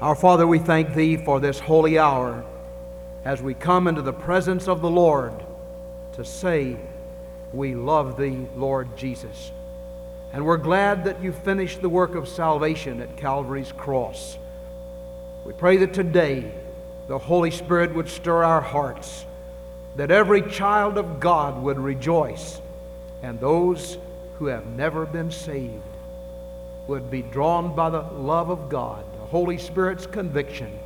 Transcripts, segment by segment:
Our Father, we thank Thee for this holy hour as we come into the presence of the Lord to say, We love Thee, Lord Jesus. And we're glad that you finished the work of salvation at Calvary's cross. We pray that today the Holy Spirit would stir our hearts, that every child of God would rejoice, and those who have never been saved would be drawn by the love of God, Holy Spirit's conviction,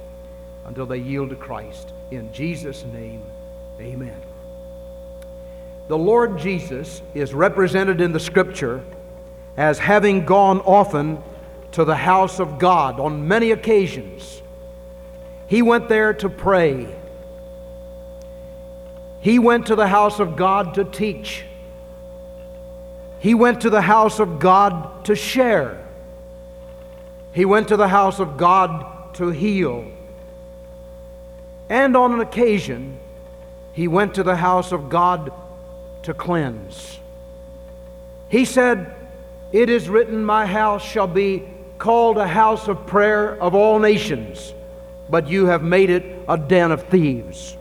until they yield to Christ. In Jesus' name, amen. The Lord Jesus is represented in the Scripture as having gone often to the house of God on many occasions. He went there to pray. He went to the house of God to teach. He went to the house of God to share. He went to the house of God to heal. And on an occasion, he went to the house of God to cleanse. He said, It is written, My house shall be called a house of prayer of all nations but you have made it a den of thieves.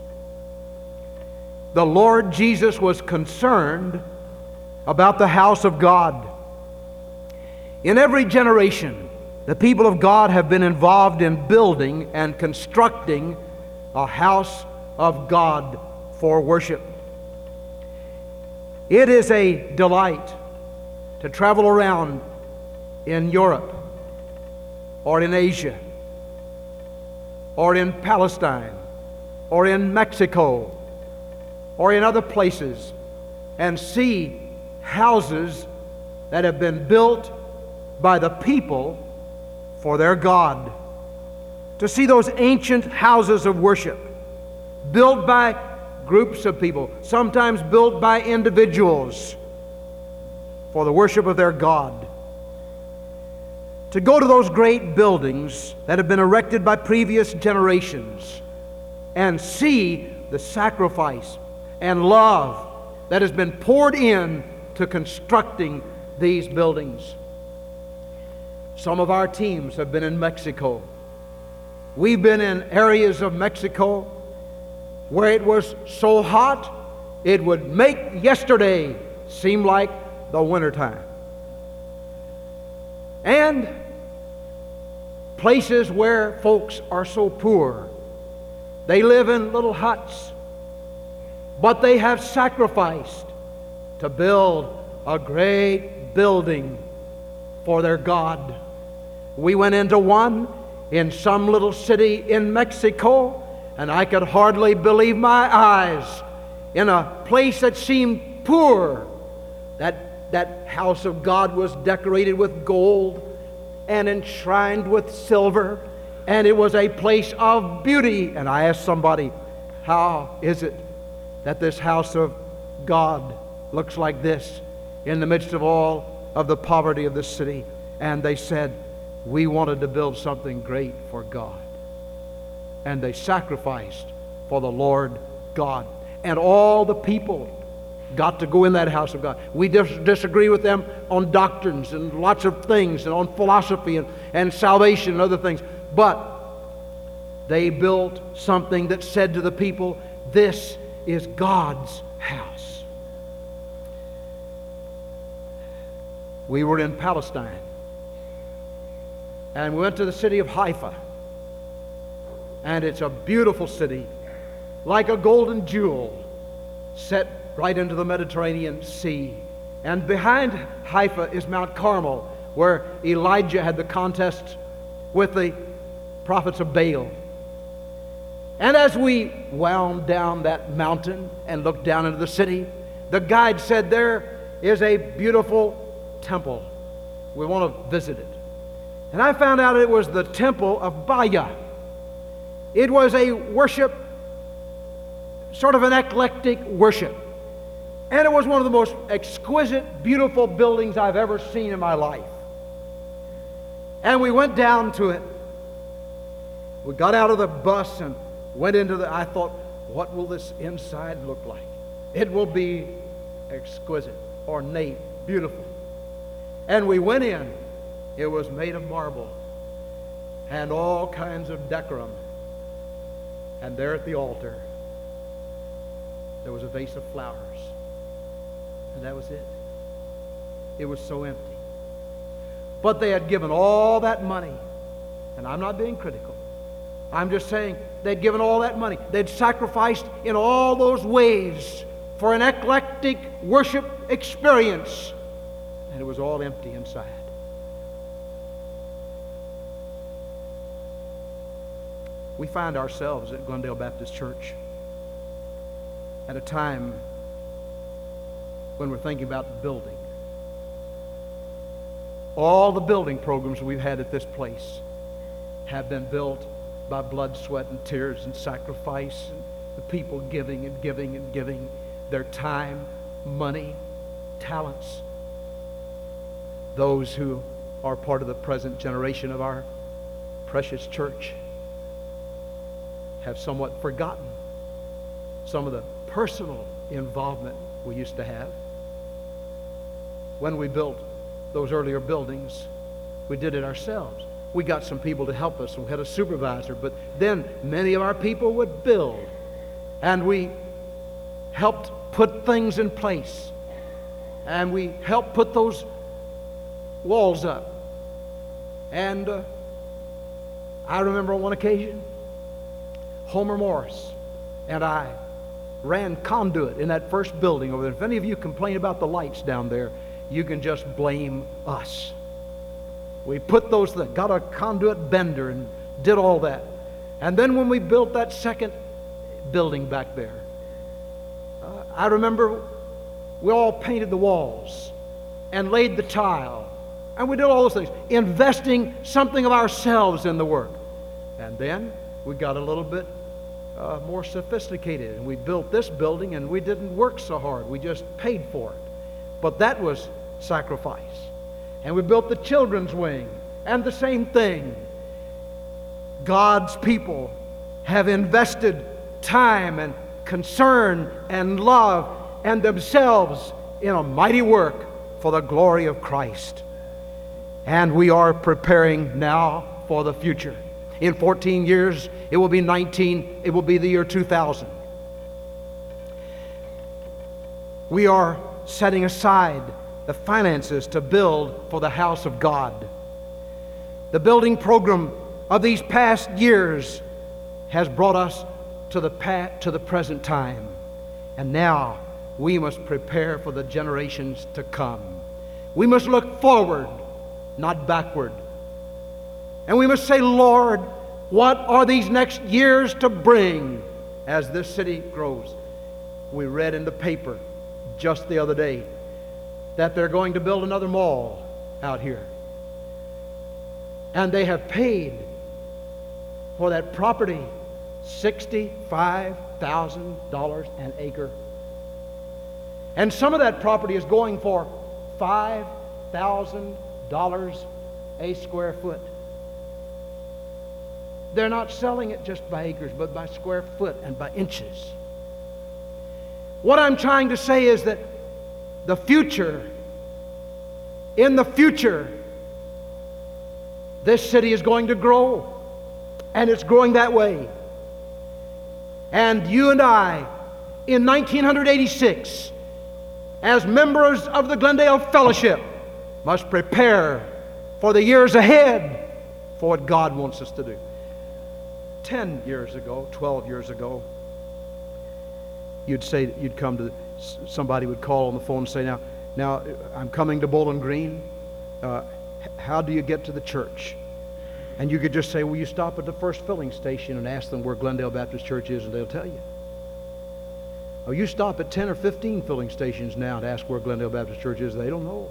The Lord Jesus was concerned about the house of God. In every generation, the people of God have been involved in building and constructing a house of God for worship. It is a delight to travel around in Europe or in Asia or in Palestine or in Mexico or in other places and see houses that have been built by the people for their God. To see those ancient houses of worship built by groups of people, sometimes built by individuals for the worship of their God to go to those great buildings that have been erected by previous generations and see the sacrifice and love that has been poured in to constructing these buildings. Some of our teams have been in Mexico. We've been in areas of Mexico where it was so hot it would make yesterday seem like the wintertime. And places where folks are so poor. They live in little huts, but they have sacrificed to build a great building for their God. We went into one in some little city in Mexico, and I could hardly believe my eyes. In a place that seemed poor, that, that house of God was decorated with gold and enshrined with silver, and it was a place of beauty. And I asked somebody, How is it that this house of God looks like this in the midst of all of the poverty of the city? And they said, We wanted to build something great for God. And they sacrificed for the Lord God. And all the people got to go in that house of God. We dis- disagree with them on doctrines and lots of things and on philosophy and, and salvation and other things. But they built something that said to the people, This is God's house. We were in Palestine. And we went to the city of Haifa. And it's a beautiful city, like a golden jewel set right into the Mediterranean Sea. And behind Haifa is Mount Carmel, where Elijah had the contest with the prophets of Baal. And as we wound down that mountain and looked down into the city, the guide said, There is a beautiful temple. We want to visit it. And I found out it was the temple of Bahá'í. It was a worship, sort of an eclectic worship. And it was one of the most exquisite, beautiful buildings I've ever seen in my life. And we went down to it. We got out of the bus and went into the. I thought, what will this inside look like? It will be exquisite, ornate, beautiful. And we went in. It was made of marble. and all kinds of decorum. And there at the altar, there was a vase of flowers. And that was it. It was so empty. But they had given all that money. And I'm not being critical. I'm just saying they'd given all that money. They'd sacrificed in all those ways for an eclectic worship experience. And it was all empty inside. We find ourselves at Glendale Baptist Church at a time when we're thinking about building. All the building programs we've had at this place have been built by blood, sweat, and tears and sacrifice, and the people giving and giving and giving their time, money, talents. Those who are part of the present generation of our precious church have somewhat forgotten some of the personal involvement we used to have. When we built those earlier buildings, we did it ourselves. We got some people to help us, and we had a supervisor, but then many of our people would build, and we helped put things in place, and we helped put those walls up. And uh, I remember on one occasion, Homer Morris and I ran conduit in that first building over there. If any of you complain about the lights down there, you can just blame us. We put those things, got a conduit bender and did all that. And then when we built that second building back there, uh, I remember we all painted the walls and laid the tile. And we did all those things, investing something of ourselves in the work. And then we got a little bit uh, more sophisticated. And we built this building and we didn't work so hard. We just paid for it. But that was sacrifice. And we built the children's wing and the same thing. God's people have invested time and concern and love and themselves in a mighty work for the glory of Christ. And we are preparing now for the future. In 14 years, it will be 19, it will be the year 2000. We are setting aside the finances to build for the house of God. The building program of these past years has brought us to the, to the present time. And now we must prepare for the generations to come. We must look forward, not backward. And we must say, Lord, what are these next years to bring as this city grows? We read in the paper just the other day that they're going to build another mall out here. And they have paid for that property $65,000 an acre. And some of that property is going for $5,000 a square foot. They're not selling it just by acres, but by square foot and by inches. What I'm trying to say is that the future, in the future, this city is going to grow, and it's growing that way. And you and I, in 1986, as members of the Glendale Fellowship, must prepare for the years ahead for what God wants us to do. 10 years ago, 12 years ago, you'd say, you'd come to, somebody would call on the phone and say, now, now I'm coming to Bowling Green. Uh, how do you get to the church? And you could just say, well, you stop at the first filling station and ask them where Glendale Baptist Church is, and they'll tell you. Oh, you stop at 10 or 15 filling stations now and ask where Glendale Baptist Church is, they don't know.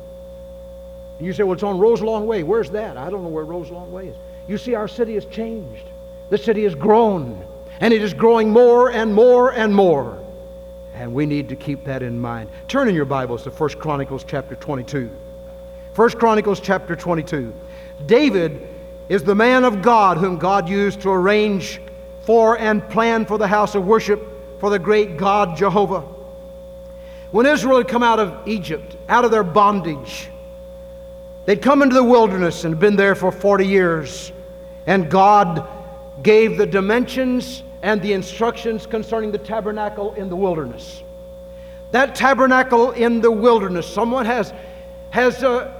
And you say, well, it's on Rose Long Way. Where's that? I don't know where Rose Long Way is. You see, our city has changed. The city has grown, and it is growing more and more and more. And we need to keep that in mind. Turn in your Bibles to 1 Chronicles chapter 22. 1 Chronicles chapter 22. David is the man of God whom God used to arrange for and plan for the house of worship for the great God Jehovah. When Israel had come out of Egypt, out of their bondage, they'd come into the wilderness and been there for 40 years. And God gave the dimensions and the instructions concerning the tabernacle in the wilderness. That tabernacle in the wilderness, someone has, has uh,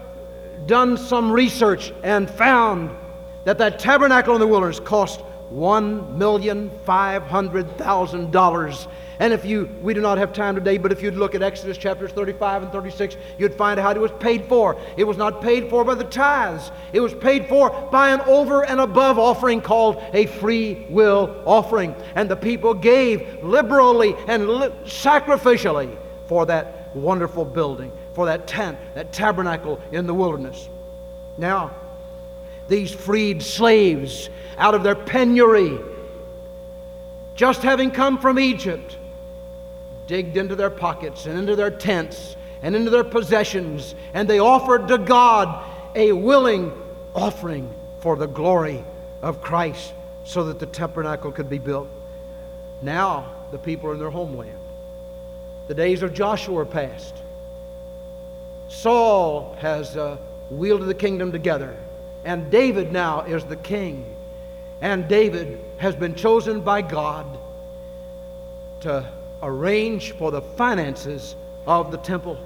done some research and found that that tabernacle in the wilderness cost $1,500,000 and if you, we do not have time today, but if you'd look at Exodus chapters 35 and 36, you'd find how it was paid for. It was not paid for by the tithes, it was paid for by an over and above offering called a free will offering. And the people gave liberally and li- sacrificially for that wonderful building, for that tent, that tabernacle in the wilderness. Now, these freed slaves out of their penury, just having come from Egypt, digged into their pockets and into their tents and into their possessions, and they offered to God a willing offering for the glory of Christ so that the tabernacle could be built. Now the people are in their homeland. The days of Joshua are past. Saul has uh, wielded the kingdom together, and David now is the king. And David has been chosen by God to arrange for the finances of the temple.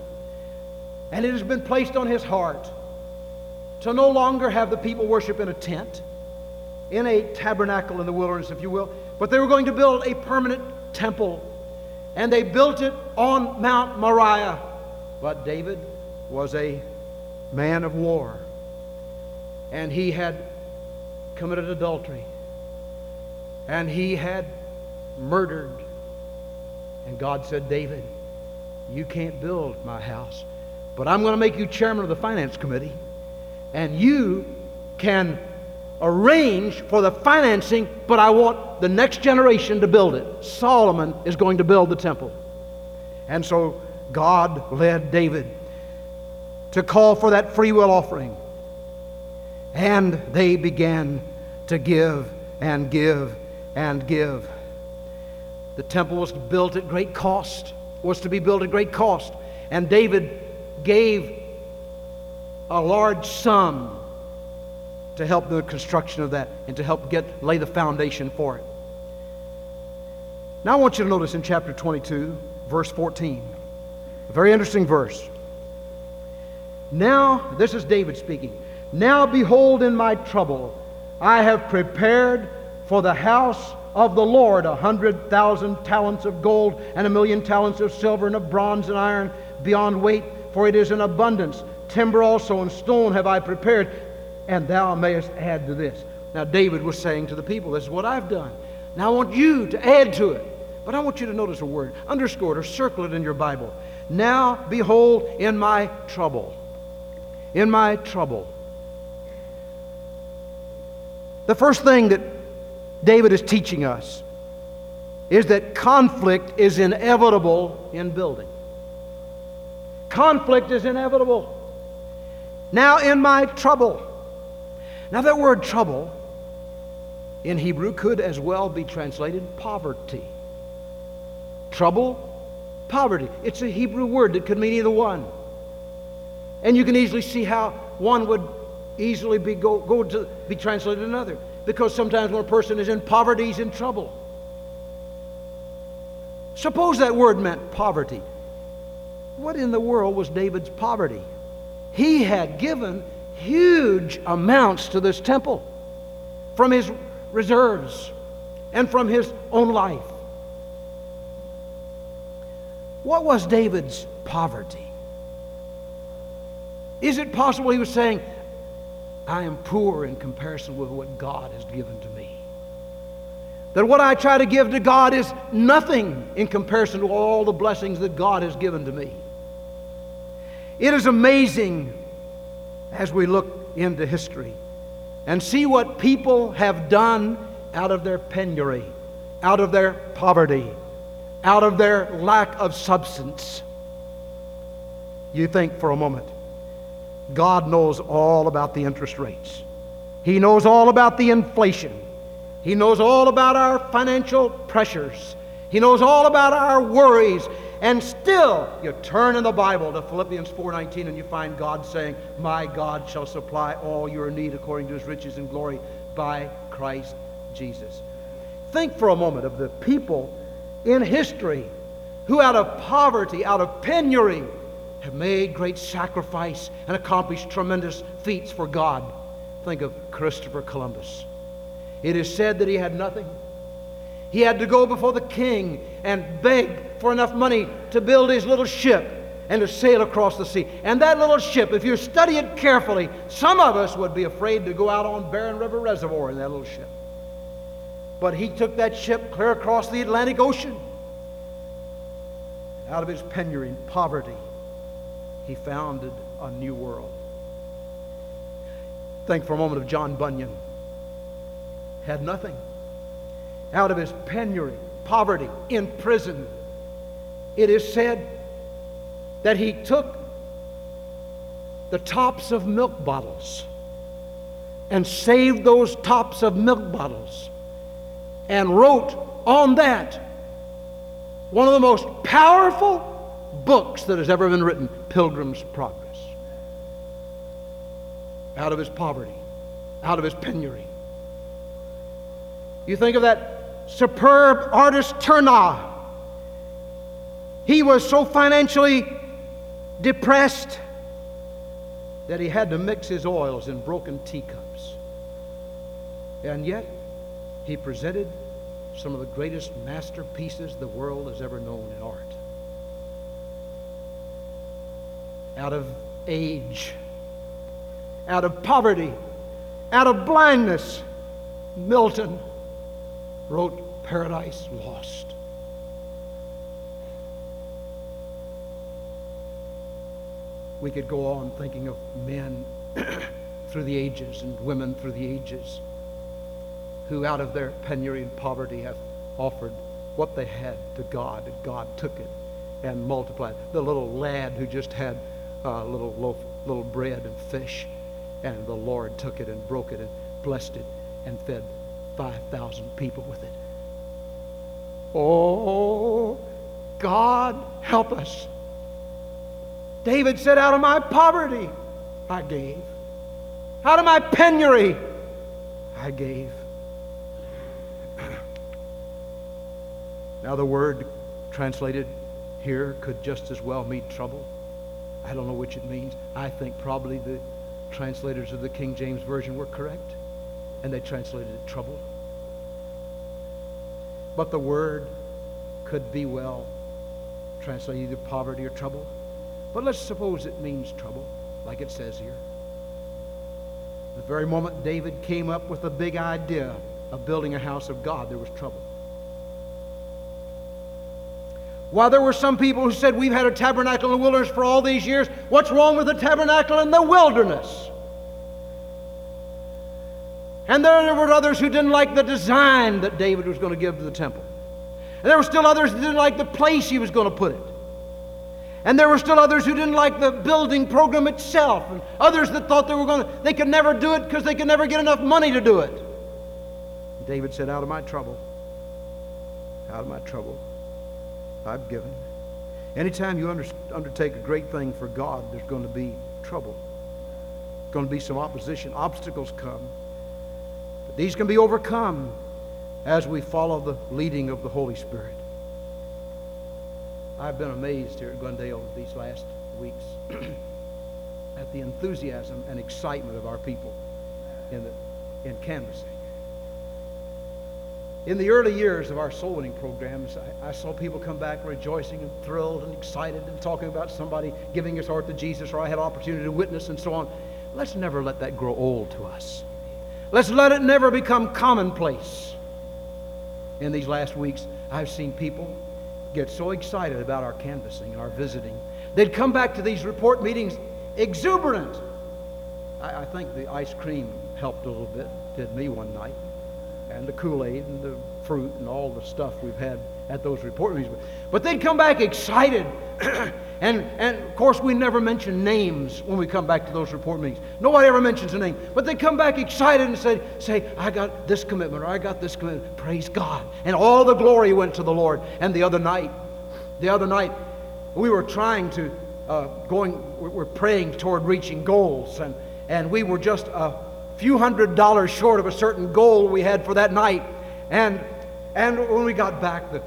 And it has been placed on his heart to no longer have the people worship in a tent, in a tabernacle in the wilderness, if you will, but they were going to build a permanent temple. And they built it on Mount Moriah. But David was a man of war. And he had committed adultery. And he had murdered and God said, David, you can't build my house, but I'm going to make you chairman of the finance committee, and you can arrange for the financing, but I want the next generation to build it. Solomon is going to build the temple. And so God led David to call for that free will offering. And they began to give and give and give. The temple was built at great cost, was to be built at great cost. And David gave a large sum to help the construction of that and to help get lay the foundation for it. Now I want you to notice in chapter 22, verse 14, a very interesting verse. Now, this is David speaking. Now behold, in my trouble, I have prepared for the house of the Lord a hundred thousand talents of gold and a million talents of silver and of bronze and iron beyond weight, for it is in abundance. Timber also and stone have I prepared, and thou mayest add to this. Now, David was saying to the people, This is what I've done. Now, I want you to add to it. But I want you to notice a word. Underscore it or circle it in your Bible. Now, behold, in my trouble. In my trouble. The first thing that David is teaching us is that conflict is inevitable in building. Conflict is inevitable. Now, in my trouble. Now, that word trouble in Hebrew could as well be translated poverty. Trouble, poverty. It's a Hebrew word that could mean either one. And you can easily see how one would easily be, go, go to be translated another. Because sometimes when a person is in poverty, he's in trouble. Suppose that word meant poverty. What in the world was David's poverty? He had given huge amounts to this temple from his reserves and from his own life. What was David's poverty? Is it possible he was saying, I am poor in comparison with what God has given to me. That what I try to give to God is nothing in comparison to all the blessings that God has given to me. It is amazing as we look into history and see what people have done out of their penury, out of their poverty, out of their lack of substance. You think for a moment. God knows all about the interest rates. He knows all about the inflation. He knows all about our financial pressures. He knows all about our worries. And still, you turn in the Bible to Philippians 4:19 and you find God saying, "My God shall supply all your need according to his riches and glory by Christ Jesus. Think for a moment of the people in history who, out of poverty, out of penury, have made great sacrifice and accomplished tremendous feats for God. Think of Christopher Columbus. It is said that he had nothing. He had to go before the king and beg for enough money to build his little ship and to sail across the sea. And that little ship, if you study it carefully, some of us would be afraid to go out on Barren River Reservoir in that little ship. But he took that ship clear across the Atlantic Ocean. Out of his penury and poverty, he founded a new world. Think for a moment of John Bunyan. Had nothing. Out of his penury, poverty, in prison, it is said that he took the tops of milk bottles and saved those tops of milk bottles and wrote on that one of the most powerful books that has ever been written Pilgrim's Progress. Out of his poverty, out of his penury. You think of that superb artist Turner. He was so financially depressed that he had to mix his oils in broken teacups. And yet, he presented some of the greatest masterpieces the world has ever known in art. Out of age, out of poverty, out of blindness, Milton wrote Paradise Lost. We could go on thinking of men through the ages and women through the ages who, out of their penury and poverty, have offered what they had to God, and God took it and multiplied. The little lad who just had a little loaf, little bread and fish, and the Lord took it and broke it and blessed it and fed 5,000 people with it. Oh, God, help us. David said, Out of my poverty, I gave. Out of my penury, I gave. Now, the word translated here could just as well mean trouble. I don't know which it means. I think probably the translators of the King James Version were correct, and they translated it trouble. But the word could be well translated either poverty or trouble. But let's suppose it means trouble, like it says here. The very moment David came up with the big idea of building a house of God, there was trouble. While there were some people who said, We've had a tabernacle in the wilderness for all these years, what's wrong with the tabernacle in the wilderness? And there were others who didn't like the design that David was going to give to the temple. And there were still others who didn't like the place he was going to put it. And there were still others who didn't like the building program itself. And others that thought they were going to, they could never do it because they could never get enough money to do it. David said, Out of my trouble, out of my trouble, I've given. Anytime you under, undertake a great thing for God, there's going to be trouble. There's going to be some opposition. Obstacles come. But these can be overcome as we follow the leading of the Holy Spirit. I've been amazed here at Glendale these last weeks at the enthusiasm and excitement of our people in, the, in canvassing. In the early years of our soul winning programs, I, I, saw people come back rejoicing and thrilled and excited and talking about somebody giving his heart to Jesus, or I had opportunity to witness and so on. Let's never let that grow old to us. Let's let it never become commonplace. In these last weeks, I've seen people get so excited about our canvassing and our visiting. They'd come back to these report meetings exuberant. I, I think the ice cream helped a little bit, did me one night and the Kool-Aid and the fruit and all the stuff we've had at those report meetings. But they'd come back excited. and, and of course, we never mention names when we come back to those report meetings. Nobody ever mentions a name. But they come back excited and say, say, I got this commitment or I got this commitment. Praise God. And all the glory went to the Lord. And the other night, the other night, we were trying to, uh, going, we're praying toward reaching goals. And, and we were just a few hundred dollars short of a certain goal we had for that night. And, and when we got back, the,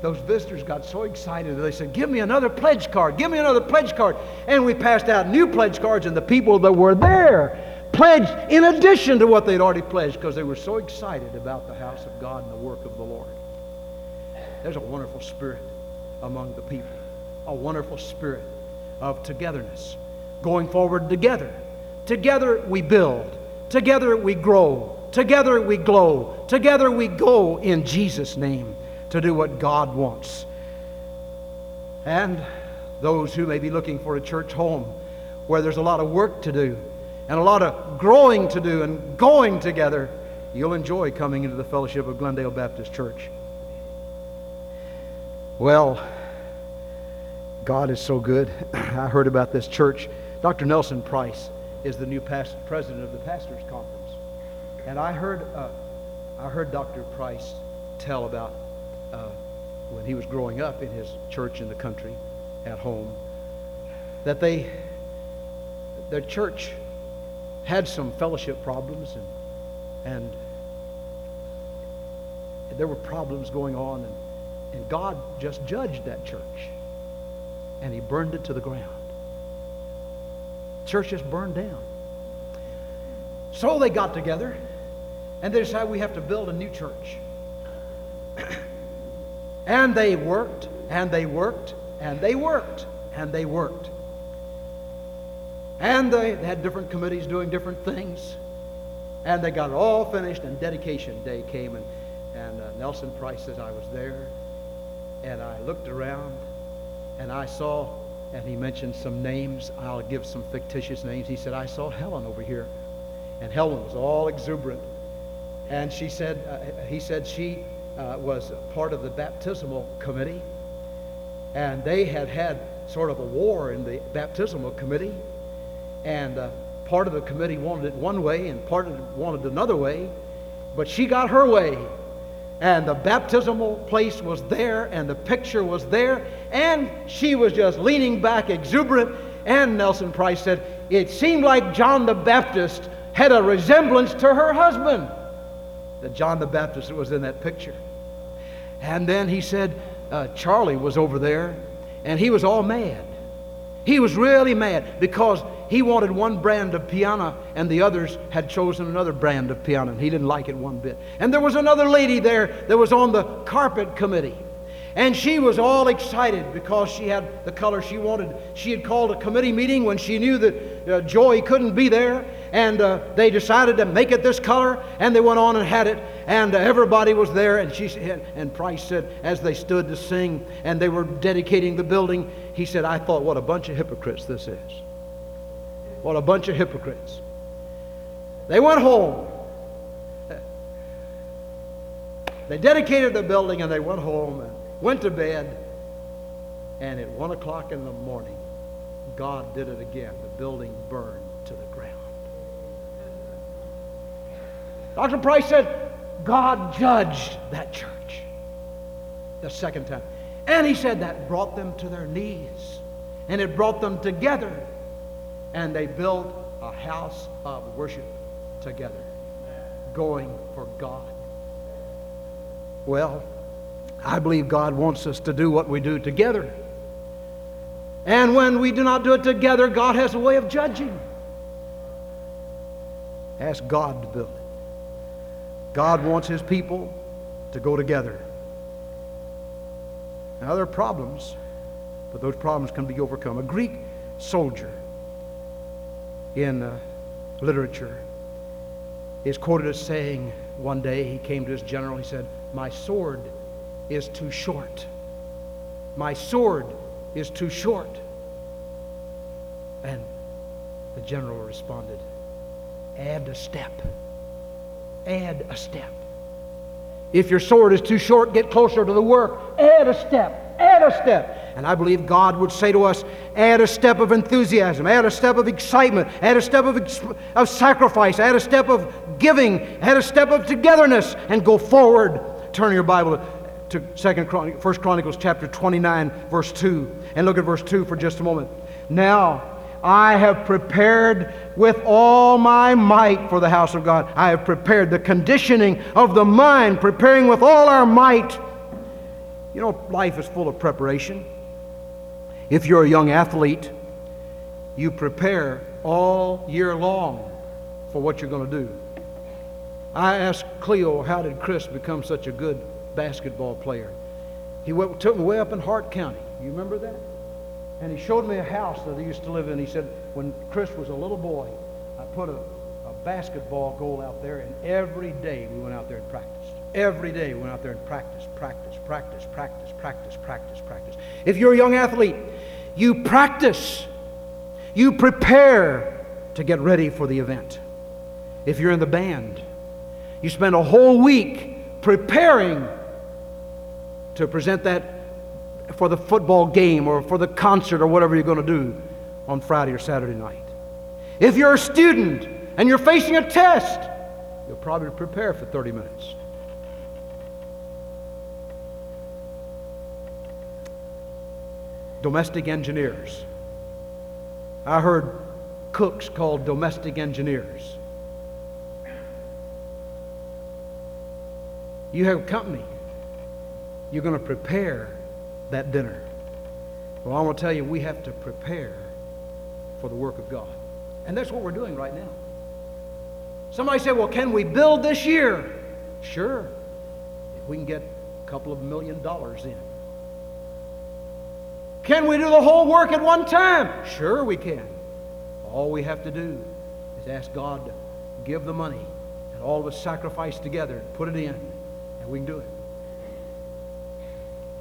those visitors got so excited. They said, Give me another pledge card. Give me another pledge card. And we passed out new pledge cards, and the people that were there pledged in addition to what they'd already pledged because they were so excited about the house of God and the work of the Lord. There's a wonderful spirit among the people, a wonderful spirit of togetherness, going forward together. Together we build, together we grow, together we glow, together we go in Jesus' name to do what God wants. And those who may be looking for a church home where there's a lot of work to do and a lot of growing to do and going together, you'll enjoy coming into the fellowship of Glendale Baptist Church. Well, God is so good. I heard about this church. Dr. Nelson Price is the new past, president of the Pastors Conference. And I heard, uh, I heard Dr. Price tell about uh, when he was growing up in his church in the country, at home, that they, their church had some fellowship problems and, and there were problems going on and, and God just judged that church and he burned it to the ground. Church just burned down. So they got together and they decided we have to build a new church. and they worked and they worked and they worked and they worked. And they, had different committees doing different things. And they got it all finished, and dedication day came. And, and uh, Nelson Price says, I was there. And I looked around, and I saw, and he mentioned some names. I'll give some fictitious names. He said, I saw Helen over here. And Helen was all exuberant. And she said, uh, he said she uh, was part of the baptismal committee. And they had had sort of a war in the baptismal committee. And uh, part of the committee wanted it one way and part of it wanted another way. But she got her way. And the baptismal place was there and the picture was there. And she was just leaning back, exuberant. And Nelson Price said, it seemed like John the Baptist had a resemblance to her husband. That John the Baptist was in that picture. And then he said, uh, Charlie was over there and he was all mad. He was really mad because he wanted one brand of piano and the others had chosen another brand of piano and he didn't like it one bit. And there was another lady there that was on the carpet committee. And she was all excited because she had the color she wanted. She had called a committee meeting when she knew that uh, Joy couldn't be there. And uh, they decided to make it this color. And they went on and had it. And uh, everybody was there. And, she, and Price said, as they stood to sing and they were dedicating the building, he said, I thought, what a bunch of hypocrites this is. What a bunch of hypocrites. They went home. They dedicated the building and they went home and went to bed. And at one o'clock in the morning, God did it again. The building burned to the ground. Dr. Price said, God judged that church the second time. And he said that brought them to their knees. And it brought them together. And they built a house of worship together, going for God. Well, I believe God wants us to do what we do together. And when we do not do it together, God has a way of judging. Ask God to build it. God wants His people to go together. Now, there are problems, but those problems can be overcome. A Greek soldier in uh, literature is quoted as saying one day he came to his general, he said, My sword is too short. My sword is too short. And the general responded, Add a step. Add a step. If your sword is too short, get closer to the work. Add a step. Add a step. And I believe God would say to us, add a step of enthusiasm, add a step of excitement, add a step of, of sacrifice, add a step of giving, add a step of togetherness, and go forward. Turn your Bible to Second Chron- First Chronicles chapter 29, verse 2, and look at verse 2 for just a moment. Now I have prepared with all my might for the house of God. I have prepared the conditioning of the mind, preparing with all our might. You know, life is full of preparation. If you're a young athlete, you prepare all year long for what you're going to do. I asked Cleo, how did Chris become such a good basketball player? He went, took me way up in Hart County. You remember that? And he showed me a house that he used to live in. He said, when Chris was a little boy, I put a, a basketball goal out there, and every day we went out there and practiced. Every day we went out there and practiced, practice, practice, practice, practice, practice, practice. If you're a young athlete, you practice, you prepare to get ready for the event. If you're in the band, you spend a whole week preparing to present that for the football game or for the concert or whatever you're going to do on Friday or Saturday night. If you're a student and you're facing a test, you'll probably prepare for 30 minutes. Domestic engineers. I heard cooks called domestic engineers. You have a company. You're going to prepare that dinner. Well, I want to tell you, we have to prepare for the work of God. And that's what we're doing right now. Somebody said, well, can we build this year? Sure. If we can get a couple of million dollars in. Can we do the whole work at one time? Sure, we can. All we have to do is ask God to give the money and all of us sacrifice together and put it in, and we can do it.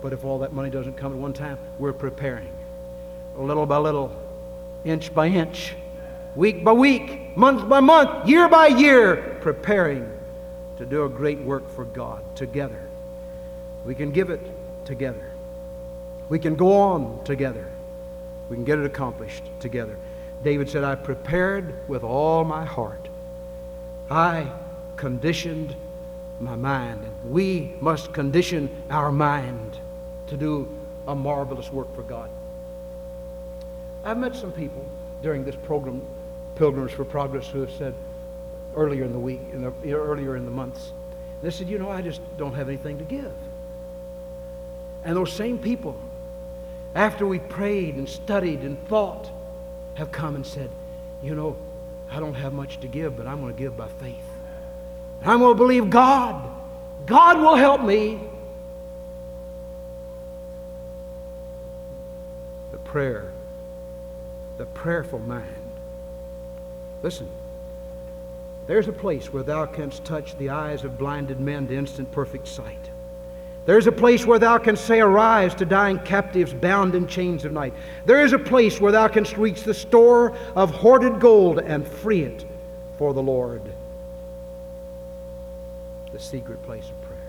But if all that money doesn't come at one time, we're preparing. Little by little, inch by inch, week by week, month by month, year by year, preparing to do a great work for God together. We can give it together. We can go on together. We can get it accomplished together. David said, I prepared with all my heart. I conditioned my mind. And we must condition our mind to do a marvelous work for God. I've met some people during this program, Pilgrims for Progress, who have said earlier in the week, in the, earlier in the months, they said, you know, I just don't have anything to give. And those same people, after we prayed and studied and thought, have come and said, you know, I don't have much to give, but I'm going to give by faith. I'm going to believe God. God will help me. The prayer, the prayerful mind. Listen, there's a place where thou canst touch the eyes of blinded men to instant perfect sight. There's a place where thou canst say, Arise to dying captives bound in chains of night. There is a place where thou canst reach the store of hoarded gold and free it for the Lord. The secret place of prayer.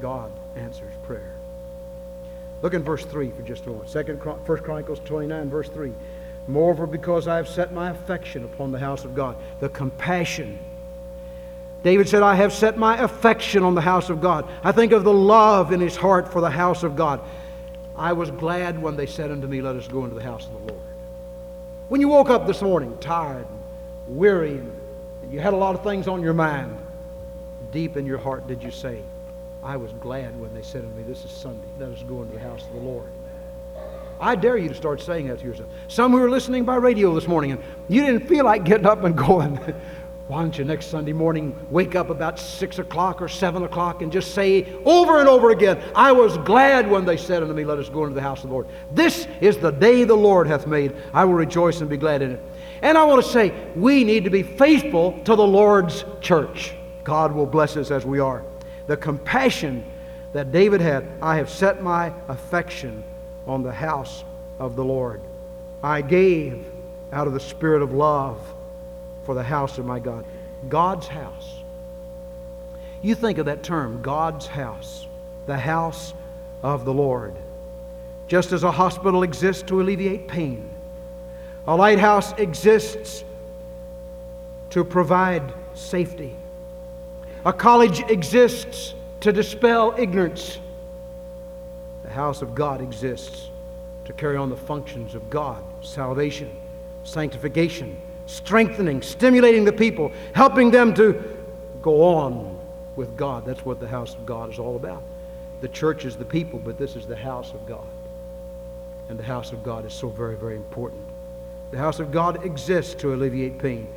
God answers prayer. Look in verse 3 for just a moment. Second, First Chronicles 29, verse 3. Moreover, because I have set my affection upon the house of God, the compassion. David said, I have set my affection on the house of God. I think of the love in his heart for the house of God. I was glad when they said unto me, Let us go into the house of the Lord. When you woke up this morning, tired and weary, and you had a lot of things on your mind, deep in your heart did you say, I was glad when they said unto me, This is Sunday. Let us go into the house of the Lord. I dare you to start saying that to yourself. Some who are listening by radio this morning and you didn't feel like getting up and going. Why don't you next Sunday morning wake up about 6 o'clock or 7 o'clock and just say over and over again, I was glad when they said unto me, Let us go into the house of the Lord. This is the day the Lord hath made. I will rejoice and be glad in it. And I want to say, we need to be faithful to the Lord's church. God will bless us as we are the compassion that David had. I have set my affection on the house of the Lord. I gave out of the spirit of love for the house of my God. God's house. You think of that term, God's house, the house of the Lord. Just as a hospital exists to alleviate pain, a lighthouse exists to provide safety. A college exists to dispel ignorance. The house of God exists to carry on the functions of God salvation, sanctification, strengthening, stimulating the people, helping them to go on with God. That's what the house of God is all about. The church is the people, but this is the house of God. And the house of God is so very, very important. The house of God exists to alleviate pain,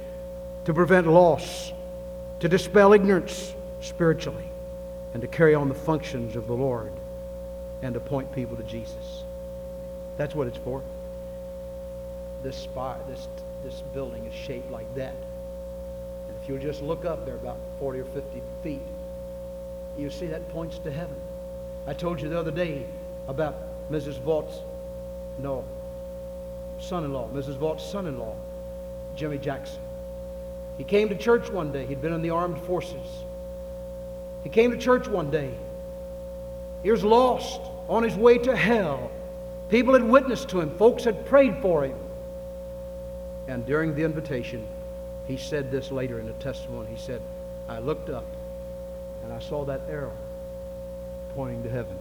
to prevent loss, to dispel ignorance spiritually, and to carry on the functions of the Lord and to point people to Jesus. That's what it's for. This spire, this, this building is shaped like that. And if you'll just look up there about 40 or 50 feet, you see that points to heaven. I told you the other day about Mrs. Vaught's, no, son-in-law, Mrs. Vaught's son-in-law, Jimmy Jackson. He came to church one day. He'd been in the armed forces. He came to church one day. He was lost on his way to hell. People had witnessed to him. Folks had prayed for him. And during the invitation, he said this later in a testimony. He said, I looked up and I saw that arrow pointing to heaven.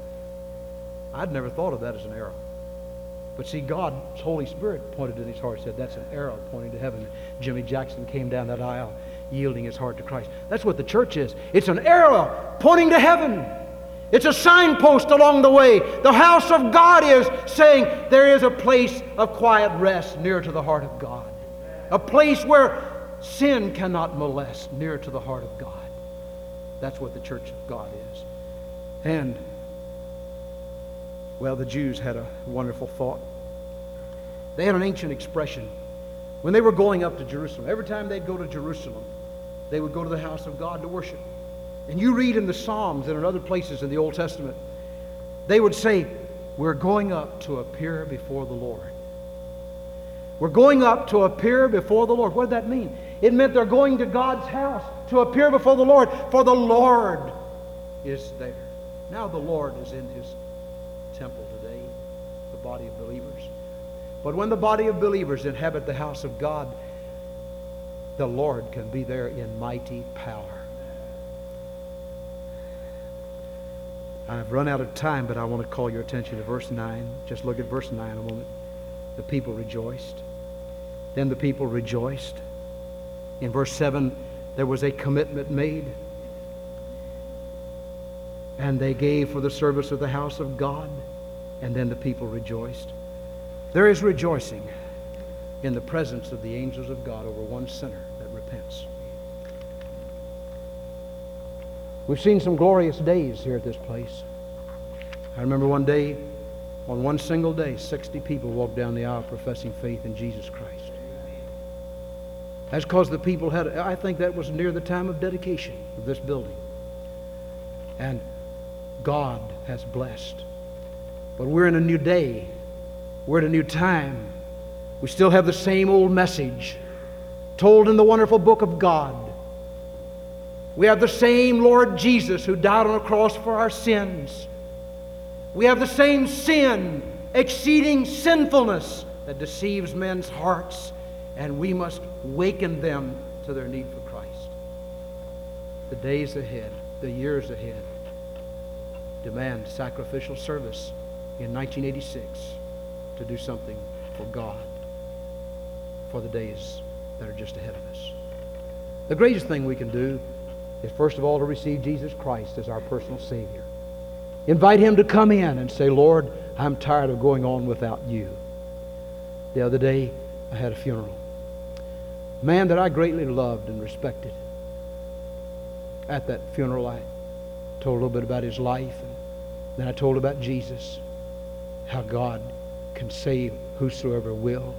I'd never thought of that as an arrow. But see, God's Holy Spirit pointed in his heart, said, That's an arrow pointing to heaven. Jimmy Jackson came down that aisle, yielding his heart to Christ. That's what the church is. It's an arrow pointing to heaven. It's a signpost along the way. The house of God is saying there is a place of quiet rest near to the heart of God, a place where sin cannot molest near to the heart of God. That's what the church of God is. And, well, the Jews had a wonderful thought. They had an ancient expression. When they were going up to Jerusalem, every time they'd go to Jerusalem, they would go to the house of God to worship. And you read in the Psalms and in other places in the Old Testament, they would say, We're going up to appear before the Lord. We're going up to appear before the Lord. What did that mean? It meant they're going to God's house to appear before the Lord, for the Lord is there. Now the Lord is in his temple today, the body of believers. But when the body of believers inhabit the house of God, the Lord can be there in mighty power. I've run out of time, but I want to call your attention to verse 9. Just look at verse 9 a moment. The people rejoiced. Then the people rejoiced. In verse 7, there was a commitment made. And they gave for the service of the house of God. And then the people rejoiced. There is rejoicing in the presence of the angels of God over one sinner that repents. We've seen some glorious days here at this place. I remember one day, on one single day, 60 people walked down the aisle professing faith in Jesus Christ. That's because the people had, I think that was near the time of dedication of this building. And God has blessed. But we're in a new day, we're at a new time. We still have the same old message told in the wonderful book of God. We have the same Lord Jesus who died on a cross for our sins. We have the same sin, exceeding sinfulness that deceives men's hearts, and we must waken them to their need for Christ. The days ahead, the years ahead, demand sacrificial service in 1986 to do something for God for the days that are just ahead of us. The greatest thing we can do is, first of all, to receive Jesus Christ as our personal Savior. Invite Him to come in and say, Lord, I'm tired of going on without you. The other day, I had a funeral. Man that I greatly loved and respected. At that funeral, I told a little bit about his life, and then I told about Jesus, how God can save whosoever will.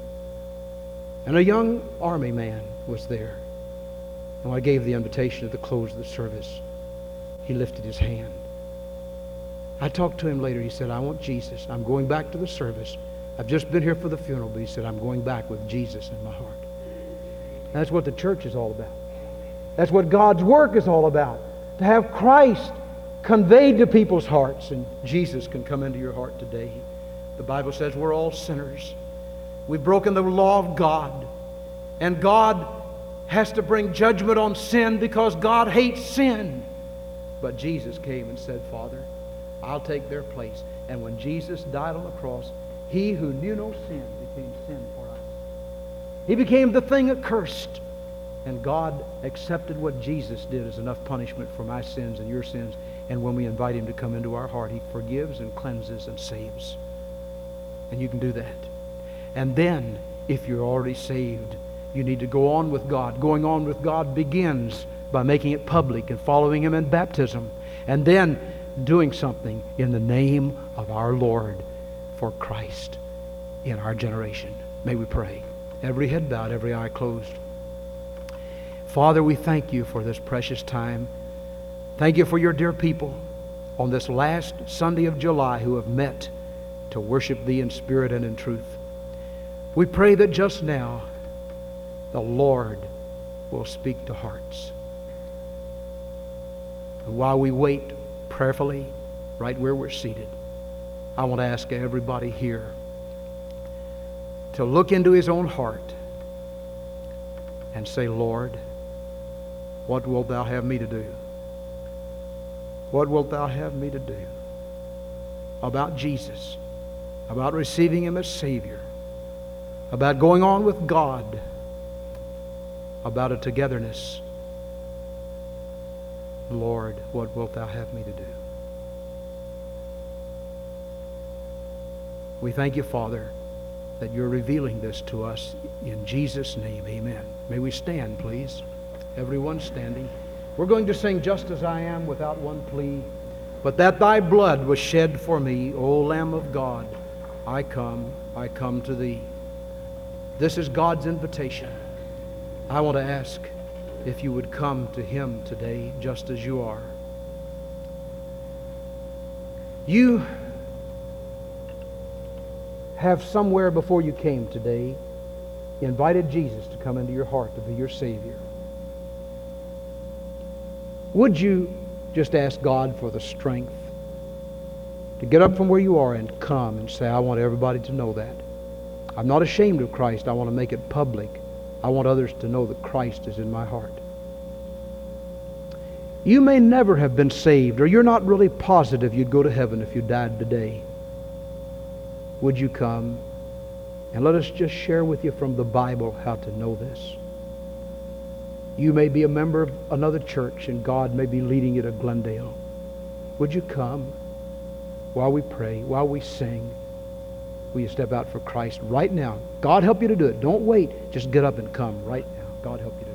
And a young army man was there. And when I gave the invitation at the close of the service, he lifted his hand. I talked to him later. He said, I want Jesus. I'm going back to the service. I've just been here for the funeral, but he said, I'm going back with Jesus in my heart. That's what the church is all about. That's what God's work is all about. To have Christ conveyed to people's hearts, and Jesus can come into your heart today. The Bible says we're all sinners. We've broken the law of God. And God has to bring judgment on sin because God hates sin. But Jesus came and said, Father, I'll take their place. And when Jesus died on the cross, He who knew no sin became sin. He became the thing accursed. And God accepted what Jesus did as enough punishment for my sins and your sins. And when we invite him to come into our heart, he forgives and cleanses and saves. And you can do that. And then, if you're already saved, you need to go on with God. Going on with God begins by making it public and following him in baptism. And then doing something in the name of our Lord for Christ in our generation. May we pray. Every head bowed, every eye closed. Father, we thank you for this precious time. Thank you for your dear people on this last Sunday of July who have met to worship thee in spirit and in truth. We pray that just now the Lord will speak to hearts. And while we wait prayerfully, right where we're seated, I want to ask everybody here to look into his own heart and say, Lord, what wilt thou have me to do? What wilt thou have me to do? About Jesus, about receiving him as Savior, about going on with God, about a togetherness. Lord, what wilt thou have me to do? We thank you, Father, that you're revealing this to us. In Jesus' name, amen. May we stand, please. Everyone standing. We're going to sing Just As I Am without one plea. But that thy blood was shed for me, O Lamb of God, I come, I come to thee. This is God's invitation. I want to ask if you would come to him today just as you are. You have somewhere before you came today invited Jesus to come into your heart to be your Savior. Would you just ask God for the strength to get up from where you are and come and say, I want everybody to know that. I'm not ashamed of Christ. I want to make it public. I want others to know that Christ is in my heart. You may never have been saved, or you're not really positive you'd go to heaven if you died today. Would you come and let us just share with you from the Bible how to know this? You may be a member of another church and God may be leading you to Glendale. Would you come while we pray, while we sing? Will you step out for Christ right now? God help you to do it. Don't wait. Just get up and come right now. God help you to